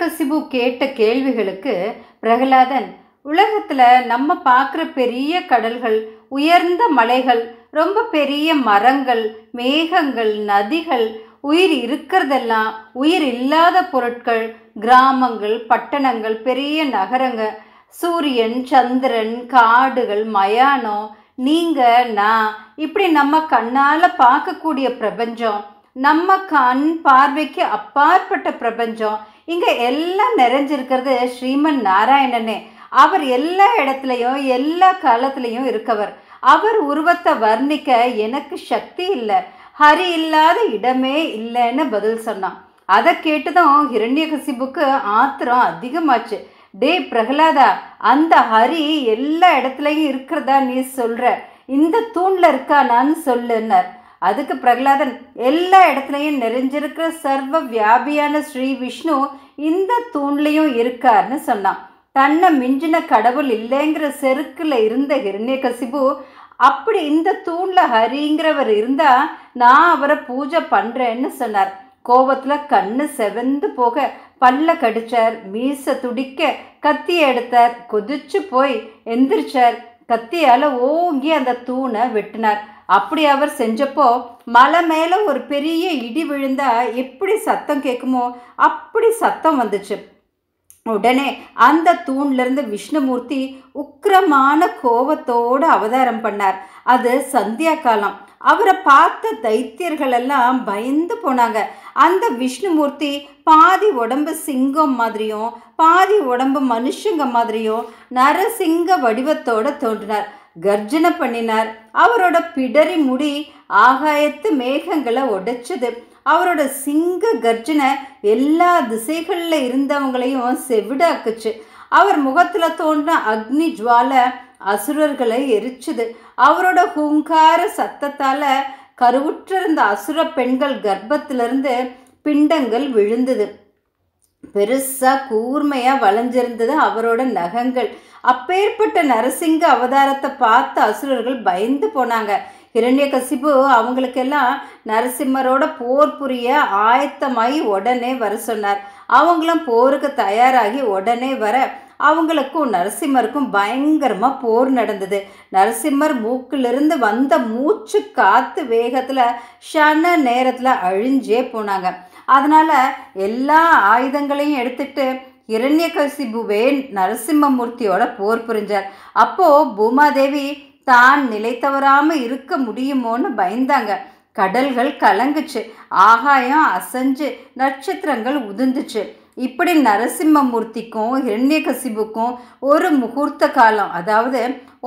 ஹிரண்யகசிபு கேட்ட கேள்விகளுக்கு பிரகலாதன் உலகத்துல நம்ம பார்க்குற பெரிய கடல்கள் உயர்ந்த மலைகள் ரொம்ப பெரிய மரங்கள் மேகங்கள் நதிகள் உயிர் இருக்கிறதெல்லாம் உயிர் இல்லாத பொருட்கள் கிராமங்கள் பட்டணங்கள் பெரிய நகரங்க சூரியன் சந்திரன் காடுகள் மயானம் நீங்க நான் இப்படி நம்ம கண்ணால பார்க்கக்கூடிய பிரபஞ்சம் நம்ம கண் பார்வைக்கு அப்பாற்பட்ட பிரபஞ்சம் இங்கே எல்லாம் நிறைஞ்சிருக்கிறது ஸ்ரீமன் நாராயணனே. அவர் எல்லா இடத்துலையும் எல்லா காலத்துலேயும் இருக்கவர். அவர் உருவத்தை வர்ணிக்க எனக்கு சக்தி இல்லை. ஹரி இல்லாத இடமே இல்லைன்னு பதில் சொன்னான். அதை கேட்டதும் ஹிரண்யகசிபுக்கு ஆத்திரம் அதிகமாச்சு. டே பிரகலாதா அந்த ஹரி எல்லா இடத்துலையும் இருக்கிறதா நீ சொல்ற? இந்த தூண்ல இருக்கானான்னு சொல்லுன்னார். அதுக்கு பிரகலாதன் எல்லா இடத்துலையும் நிறைஞ்சிருக்கிற சர்வ வியாபியான ஸ்ரீ விஷ்ணு இந்த தூண்லையும் இருக்கார்னு சொன்னான். தன்னை மிஞ்சின கடவுள் இல்லைங்கிற செருக்கில் இருந்த ஹிரண்யகசிபு அப்படி இந்த தூணில் ஹரிங்கிறவர் இருந்தால் நான் அவரை பூஜை பண்ணுறேன்னு சொன்னார். கோபத்தில் கண்ணு செவந்து போக பல்ல கடிச்சார். மீச துடிக்க கத்தியை எடுத்தார். கொதிச்சு போய் எந்திரிச்சார். கத்தியால் ஓங்கி அந்த தூணை வெட்டினார். அப்படி அவர் செஞ்சப்போ மலை மேலே ஒரு பெரிய இடி விழுந்தா எப்படி சத்தம் கேட்குமோ அப்படி சத்தம் வந்துச்சு. உடனே அந்த தூண்லேருந்து விஷ்ணுமூர்த்தி உக்கிரமான கோபத்தோடு அவதாரம் பண்ணார். அது சந்தியா காலம். அவரை பார்த்த தைத்தியர்கள் எல்லாம் பயந்து போனாங்க. அந்த விஷ்ணுமூர்த்தி பாதி உடம்பு சிங்கம் மாதிரியும் பாதி உடம்பு மனுஷங்க மாதிரியும் நரசிங்க வடிவத்தோடு தோன்றினார். கர்ஜனை பண்ணினார். அவரோட பிடரி முடி ஆகாயத்து மேகங்களை உடைச்சது. அவரோட சிங்க கர்ஜனை எல்லா திசைகளில் இருந்தவங்களையும் செவிடாக்குச்சு. அவர் முகத்தில் தோன்ற அக்னி ஜுவால அசுரர்களை எரிச்சுது. அவரோட ஹூங்கார சத்தத்தால் கருவுற்றிருந்த அசுர பெண்கள் கர்ப்பத்திலிருந்து பிண்டங்கள் விழுந்தது. பெருசாக கூர்மையாக வளைஞ்சிருந்தது அவரோட நகங்கள். அப்பேற்பட்ட நரசிங்க அவதாரத்தை பார்த்து அசுரர்கள் பயந்து போனாங்க. இரண்யகசிபு அவங்களுக்கெல்லாம் நரசிம்மரோட போர் புரிய ஆயத்தமாகி உடனே வர சொன்னார். அவங்களும் போருக்கு தயாராகி உடனே வர அவங்களுக்கும் நரசிம்மருக்கும் பயங்கரமாக போர் நடந்தது. நரசிம்மர் மூக்கிலிருந்து வந்த மூச்சு காற்று வேகத்தில் ஷன நேரத்தில் அழிஞ்சே போனாங்க. அதனால் எல்லா ஆயுதங்களையும் எடுத்துட்டு இரண்யகசிபுவே நரசிம்மமூர்த்தியோட போர் புரிஞ்சார். அப்போது பூமாதேவி தான் நிலை இருக்க முடியுமோன்னு பயந்தாங்க. கடல்கள் கலங்குச்சு. ஆகாயம் அசைஞ்சு நட்சத்திரங்கள் உதிர்ந்துச்சு. இப்படி நரசிம்மமூர்த்திக்கும் ஹிரண்யகசிபுக்கும் ஒரு முகூர்த்த காலம் அதாவது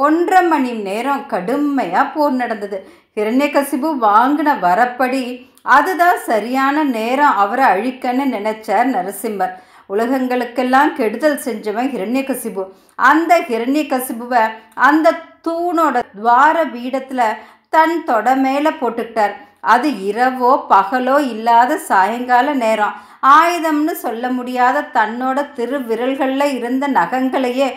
ஒன்றரை மணி நேரம் கடுமையாக போர் நடந்தது. ஹிரண்யகசிபு வாங்கின வரப்படி அதுதான் சரியான நேரம் அவரை அழிக்கன்னு நினைச்சார் நரசிம்மர். உலகங்களுக்கெல்லாம் கெடுதல் செஞ்சவன் ஹிரண்யகசிபு. அந்த ஹிரண்யகசிபுவை அந்த தூணோட துவார பீடத்தில் தன் தொட மேலே போட்டுக்கிட்டார். அது இரவோ பகலோ இல்லாத சாயங்கால நேரம். ஆயுதம்னு சொல்ல முடியாத தன்னோட திருவிரல்களில் இருந்த நகங்களையே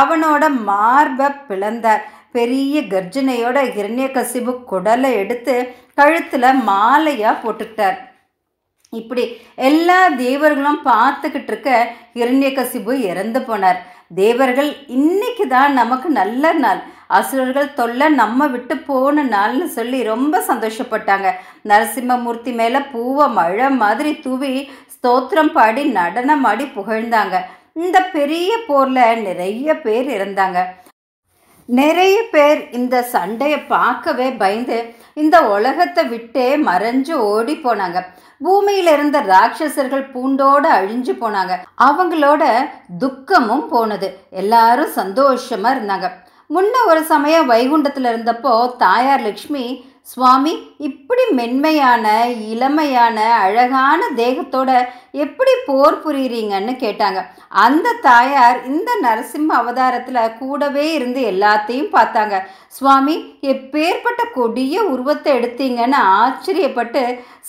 அவனோட மார்பை பிளந்தார். பெரிய கர்ஜனையோட ஹிரண்யகசிபு குடலை எடுத்து கழுத்தில் மாலையாக போட்டுக்கிட்டார். இப்படி எல்லா தேவர்களும் பார்த்துக்கிட்டு இருக்க ஹிரண்யகசிபு இறந்து போனார். தேவர்கள் இன்னைக்கு தான் நமக்கு நல்ல நாள். அசுரர்கள் தொல்லை நம்ம விட்டு போன நாள்னு சொல்லி ரொம்ப சந்தோஷப்பட்டாங்க. நரசிம்மமூர்த்தி மேலே பூவை மழை மாதிரி தூவி ஸ்தோத்திரம் பாடி நடனம் ஆடி புகழ்ந்தாங்க. இந்த பெரிய போரில் நிறைய பேர் இறந்தாங்க. நிறைய பேர் இந்த சண்டையை பார்க்கவே பயந்து இந்த உலகத்தை விட்டே மறைஞ்சு ஓடி போனாங்க. பூமியில இருந்த ராட்சசர்கள் பூண்டோட அழிஞ்சு போனாங்க. அவங்களோட துக்கமும் போனது. எல்லாரும் சந்தோஷமா இருந்தாங்க. முன்ன ஒரு சமயம் வைகுண்டத்தில் இருந்தப்போ தாயார் லக்ஷ்மி சுவாமி இப்படி மென்மையான இளமையான அழகான தேகத்தோட எப்படி போர் புரியுறீங்கன்னு கேட்டாங்க. அந்த தாயார் இந்த நரசிம்ம அவதாரத்தில் கூடவே இருந்து எல்லாத்தையும் பார்த்தாங்க. சுவாமி எப்பேற்பட்ட கொடிய உருவத்தை எடுத்தீங்கன்னு ஆச்சரியப்பட்டு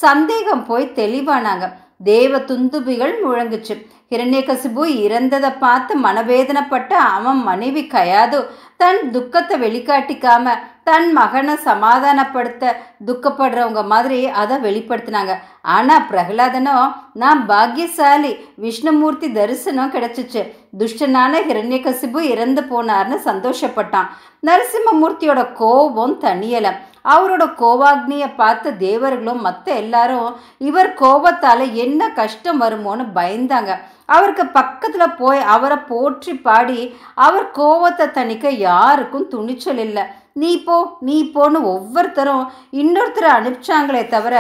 சந்தேகம் போய் தெளிவானாங்க. தேவ துந்துபிகள் முழங்குச்சு. ஹிரண்யகசிபு இறந்ததை பார்த்து மனவேதனைப்பட்ட அவன் மனைவி கயாது தன் துக்கத்தை வெளிக்காட்டிக்காம தன் மகனை சமாதானப்படுத்த துக்கப்படுறவங்க மாதிரி அதை வெளிப்படுத்தினாங்க. ஆனால் பிரகலாதனோ நான் பாக்கியசாலி விஷ்ணுமூர்த்தி தரிசனம் கிடைச்சிச்சு. துஷ்டனான ஹிரண்யகசிபு இறந்து போனார்னு சந்தோஷப்பட்டான். நரசிம்மமூர்த்தியோட கோபம் தனியலை அவரோட கோவாக்னியை பார்த்து தேவர்களும் மற்ற எல்லாரும் இவர் கோபத்தால் என்ன கஷ்டம் வருமோன்னு பயந்தாங்க. அவருக்கு பக்கத்தில் போய் அவரை போற்றி பாடி அவர் கோபத்தை தணிக்க யாருக்கும் துணிச்சல் இல்லை. நீ போ நீ போன்னு ஒவ்வொருத்தரும் இன்னொருத்தரை அனுப்பிச்சாங்களே தவிர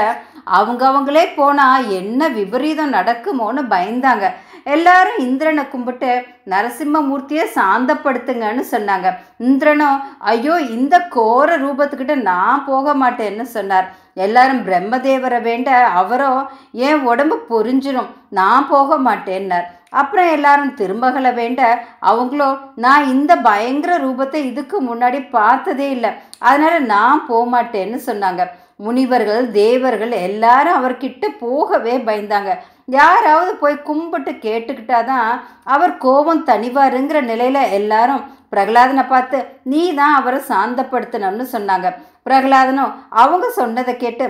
அவங்க அவங்களே போனால் என்ன விபரீதம் நடக்குமோன்னு பயந்தாங்க. எல்லாரும் இந்திரனை கும்பிட்டு நரசிம்மமூர்த்தியை சாந்தப்படுத்துங்கன்னு சொன்னாங்க. இந்திரனும் ஐயோ இந்த கோர ரூபத்துக்கிட்ட நான் போக மாட்டேன்னு சொன்னார். எல்லாரும் பிரம்மதேவரை வேண்ட அவரோ என் உடம்பு பொறிஞ்சிடும் நான் போக மாட்டேன்னார். அப்புறம் எல்லாரும் திரும்பகளை வேண்ட அவங்களோ நான் இந்த பயங்கர ரூபத்தை இதுக்கு முன்னாடி பார்த்ததே இல்லை. அதனால நான் போக மாட்டேன்னு சொன்னாங்க. முனிவர்கள் தேவர்கள் எல்லாரும் அவர்கிட்ட போகவே பயந்தாங்க. யாராவது போய் கும்பிட்டு கேட்டுக்கிட்டா தான் அவர் கோபம் தனிவாருங்கிற நிலையில் எல்லாரும் பிரகலாதனை பார்த்து நீ தான் அவரை சாந்தப்படுத்தணும்னு சொன்னாங்க. பிரகலாதனும் அவங்க சொன்னதை கேட்டு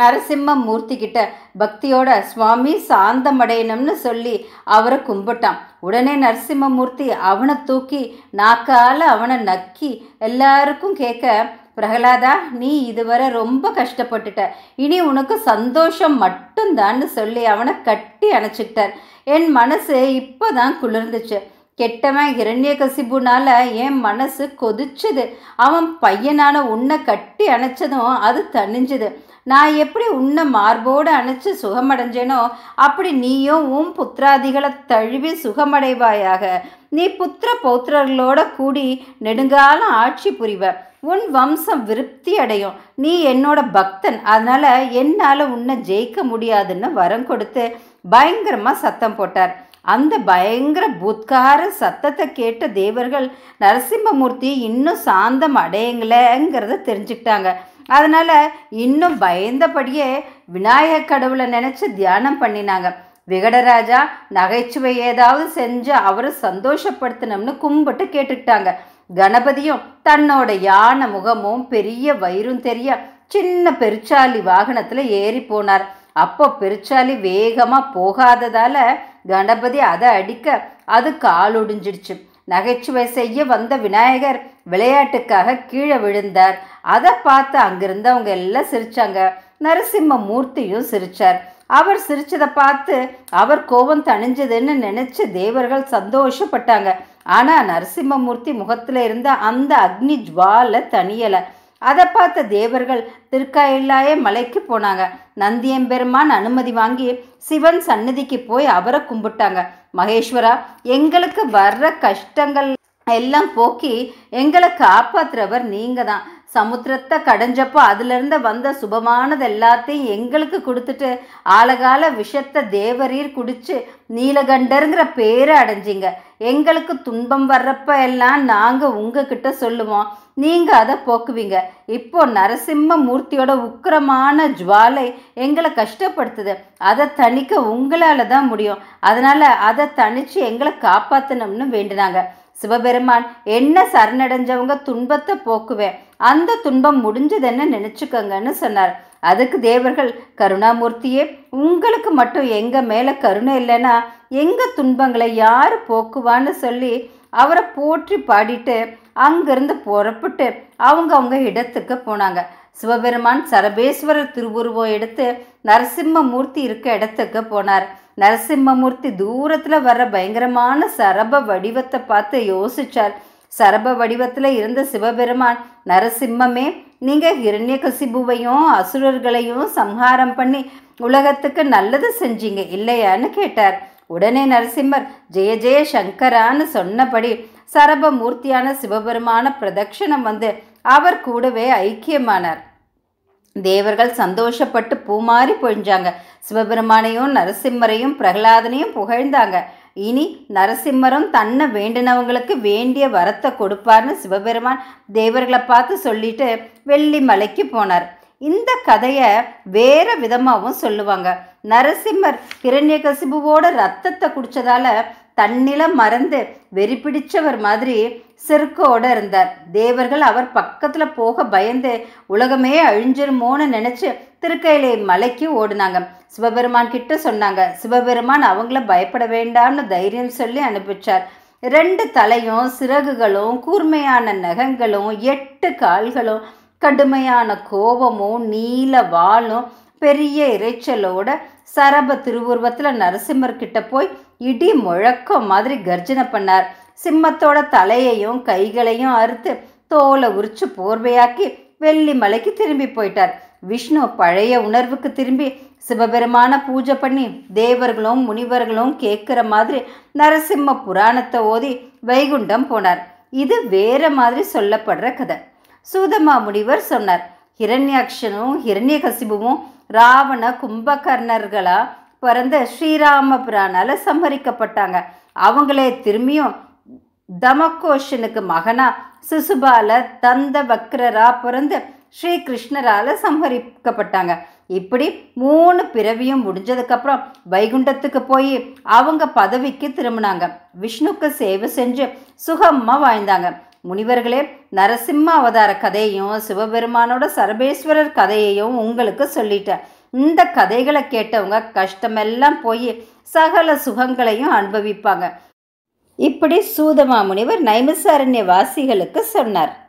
நரசிம்ம மூர்த்திக்கிட்ட பக்தியோட சுவாமி சாந்தமடையணும்னு சொல்லி அவரை கும்பிட்டான். உடனே நரசிம்மமூர்த்தி அவனை தூக்கி நாக்கால அவனை நக்கி எல்லாருக்கும் கேட்க பிரகலாதா நீ இதுவரை ரொம்ப கஷ்டப்பட்டுட்ட. இனி உனக்கு சந்தோஷம் மட்டும்தான்னு சொல்லி அவனை கட்டி அணைச்சிக்கிட்டார். என் மனசு இப்போதான் குளிர்ந்துச்சு. கெட்டவன் இரண்யகசிபுனால என் மனசு கொதிச்சுது. அவன் பையனான உன்னை கட்டி அணைச்சதும் அது தணிஞ்சுது. நான் எப்படி உன்னை மார்போடு அணைச்சு சுகமடைஞ்சேனோ அப்படி நீயும் உன் புத்திராதிகளை தழுவி சுகமடைவாயாக. நீ புத்திர பௌத்திரர்களோட கூடி நெடுங்காலம் ஆட்சி புரிவ. உன் வம்சம் விருப்தி அடையும். நீ என்னோட பக்தன். அதனால் என்னால் உன்னை ஜெயிக்க முடியாதுன்னு வரம் கொடுத்து பயங்கரமாக சத்தம் போட்டார். அந்த பயங்கர பூத்கார சத்தத்தை கேட்ட தேவர்கள் நரசிம்மமூர்த்தி இன்னும் சாந்தம் அடையுங்களேங்கிறத தெரிஞ்சுக்கிட்டாங்க. அதனால் இன்னும் பயந்தபடியே விநாயகர் கடவுளை நினச்சி தியானம் பண்ணினாங்க. விகடராஜா நகைச்சுவை ஏதாவது செஞ்சு அவரை சந்தோஷப்படுத்தணும்னு கும்பிட்டு கேட்டுக்கிட்டாங்க. கணபதியும் தன்னோட யானை முகமும் பெரிய வயிறும் தெரிய சின்ன பெருச்சாலி வாகனத்தில் ஏறி போனார். அப்போ பெருச்சாலி வேகமாக போகாததால் கணபதி அதை அடிக்க அது கால் ஒடிஞ்சிடுச்சு. நகைச்சுவை செய்ய வந்த விநாயகர் விளையாட்டுக்காக கீழே விழுந்தார். அதை பார்த்து அங்கிருந்தவங்க எல்லாம் சிரித்தாங்க நரசிம்ம மூர்த்தியும் சிரித்தார் அவர் சிரிச்சதை பார்த்து அவர் கோபம் தணிஞ்சதுன்னு நினச்ச தேவர்கள் சந்தோஷப்பட்டாங்க. ஆனால் நரசிம்மமூர்த்தி முகத்தில் இருந்த அந்த அக்னி ஜுவால தனியலை அதை பார்த்த தேவர்கள் திருக்காயில்லாய மலைக்கு போனாங்க. நந்தியம்பெருமான் அனுமதி வாங்கி சிவன் சன்னதிக்கு போய் அவரை கும்பிட்டாங்க. மகேஸ்வரா எங்களுக்கு வர்ற கஷ்டங்கள் எல்லாம் போக்கி எங்களை காப்பாற்றுறவர் நீங்கள் தான் சமுத்திரத்தை கடைஞ்சப்போ அதுலேருந்து வந்த சுபமானது எல்லாத்தையும் எங்களுக்கு கொடுத்துட்டு ஆழகால விஷத்தை தேவரீர் குடித்து நீலகண்டருங்கிற பேரை அடைஞ்சிங்க. எங்களுக்கு துன்பம் வர்றப்ப எல்லாம் நாங்கள் உங்ககிட்ட சொல்லுவோம். நீங்கள் அதை போக்குவீங்க. இப்போ நரசிம்ம மூர்த்தியோட உக்கிரமான ஜுவாலை எங்களை கஷ்டப்படுத்துது. அதை தணிக்க உங்களால் தான் முடியும். அதனால் அதை தணித்து எங்களை காப்பாற்றணும்னு வேண்டினாங்க. சிவபெருமான் என்ன சரணடைஞ்சவங்க துன்பத்தை போக்குவேன் அந்த துன்பம் முடிஞ்சதுன்னு நினச்சிக்கோங்கன்னு சொன்னார். அதுக்கு தேவர்கள் கருணாமூர்த்தியே உங்களுக்கு மட்டும் எங்கள் மேலே கருணை இல்லைன்னா எங்கள் துன்பங்களை யார் போக்குவான்னு சொல்லி அவரை போற்றி பாடிட்டு அங்கேருந்து புறப்பட்டு அவங்க அவங்க இடத்துக்கு போனாங்க. சிவபெருமான் சரபேஸ்வரர் திருவுருவம் எடுத்து நரசிம்மமூர்த்தி இருக்க இடத்துக்கு போனார். நரசிம்மமூர்த்தி தூரத்தில் வர்ற பயங்கரமான சரப வடிவத்தை பார்த்து யோசிச்சார். சரப வடிவத்தில் இருந்த சிவபெருமான் நரசிம்மமே நீங்கள் ஹிரண்யகசிபுவையும் அசுரர்களையும் சம்ஹாரம் பண்ணி உலகத்துக்கு நல்லது செஞ்சீங்க இல்லையான்னு கேட்டார். உடனே நரசிம்மர் ஜெய ஜெய சங்கரான்னு சொன்னபடி சரப மூர்த்தியான சிவபெருமான பிரதட்சணம் வந்து அவர் கூடவே ஐக்கியமானார். தேவர்கள் சந்தோஷப்பட்டு பூமாறி பொழிஞ்சாங்க. சிவபெருமானையும் நரசிம்மரையும் பிரகலாதனையும் புகழ்ந்தாங்க. இனி நரசிம்மரும் தன்னை வேண்டினவங்களுக்கு வேண்டிய வரத்தை கொடுப்பார்னு சிவபெருமான் தேவர்களை பார்த்து சொல்லிட்டு வெள்ளி மலைக்கு போனார். இந்த கதையை வேறு விதமாகவும் சொல்லுவாங்க. நரசிம்மர் கிரண்யகசிபுவோட ரத்தத்தை குடித்ததால் தன்னிலம் மறந்து வெறி பிடிச்சவர் மாதிரி செருக்கோட இருந்தார். தேவர்கள் அவர் பக்கத்தில் போக பயந்து உலகமே அழிஞ்சிருமோன்னு நினச்சி திருக்கையிலே மலைக்கு ஓடினாங்க. சிவபெருமான் கிட்ட சொன்னாங்க சிவபெருமான் அவங்கள பயப்பட வேண்டாம்னு தைரியம் சொல்லி அனுப்பிச்சார். ரெண்டு தலையும் சிறகுகளும் கூர்மையான நகங்களும் எட்டு கால்களும் கடுமையான கோபமும் நீல வாளும் பெரிய இறைச்சலோட சரப திருவுருவத்தில் நரசிம்மர் கிட்ட போய் இடி முழக்கம் மாதிரி கர்ஜனை பண்ணார். சிம்மத்தோட தலையையும் கைகளையும் அறுத்து தோலை உரிச்சு போர்வையாக்கி வெள்ளி மலைக்கு திரும்பி போயிட்டார். விஷ்ணு பழைய உணர்வுக்கு திரும்பி சிவபெருமான பூஜை பண்ணி தேவர்களும் முனிவர்களும் கேட்குற மாதிரி நரசிம்ம புராணத்தை ஓதி வைகுண்டம் போனார். இது வேற மாதிரி சொல்லப்படுற கதை. சூதமா முனிவர் சொன்னார் ஹிரண்யாக்ஷனும் ஹிரண்யகசிபுவும் ராவண கும்பகர்ணர்களாக பிறந்த ஸ்ரீராம பிரானால சம்ஹரிக்கப்பட்டாங்க. அவங்களே திரும்பியும் தமகோஷனுக்கு மகனா சிசுபால தந்த வக்ரரா பிறந்து ஸ்ரீகிருஷ்ணரால சம்ஹரிக்கப்பட்டாங்க. இப்படி மூணு பிறவியும் முடிஞ்சதுக்கப்புறம் வைகுண்டத்துக்கு போய் அவங்க பதவிக்கு திரும்பினாங்க. விஷ்ணுக்கு சேவை செஞ்சு சுகமாக வாழ்ந்தாங்க. முனிவர்களே நரசிம்ம அவதார கதையையும் சிவபெருமானோட சரபேஸ்வரர் கதையையும் உங்களுக்கு சொல்லிட்டேன். இந்த கதைகளை கேட்டவங்க கஷ்டமெல்லாம் போய் சகல சுகங்களையும் அனுபவிப்பாங்க. இப்படி சூதமா முனிவர் நைமிசாரண்ய வாசிகளுக்கு சொன்னார்.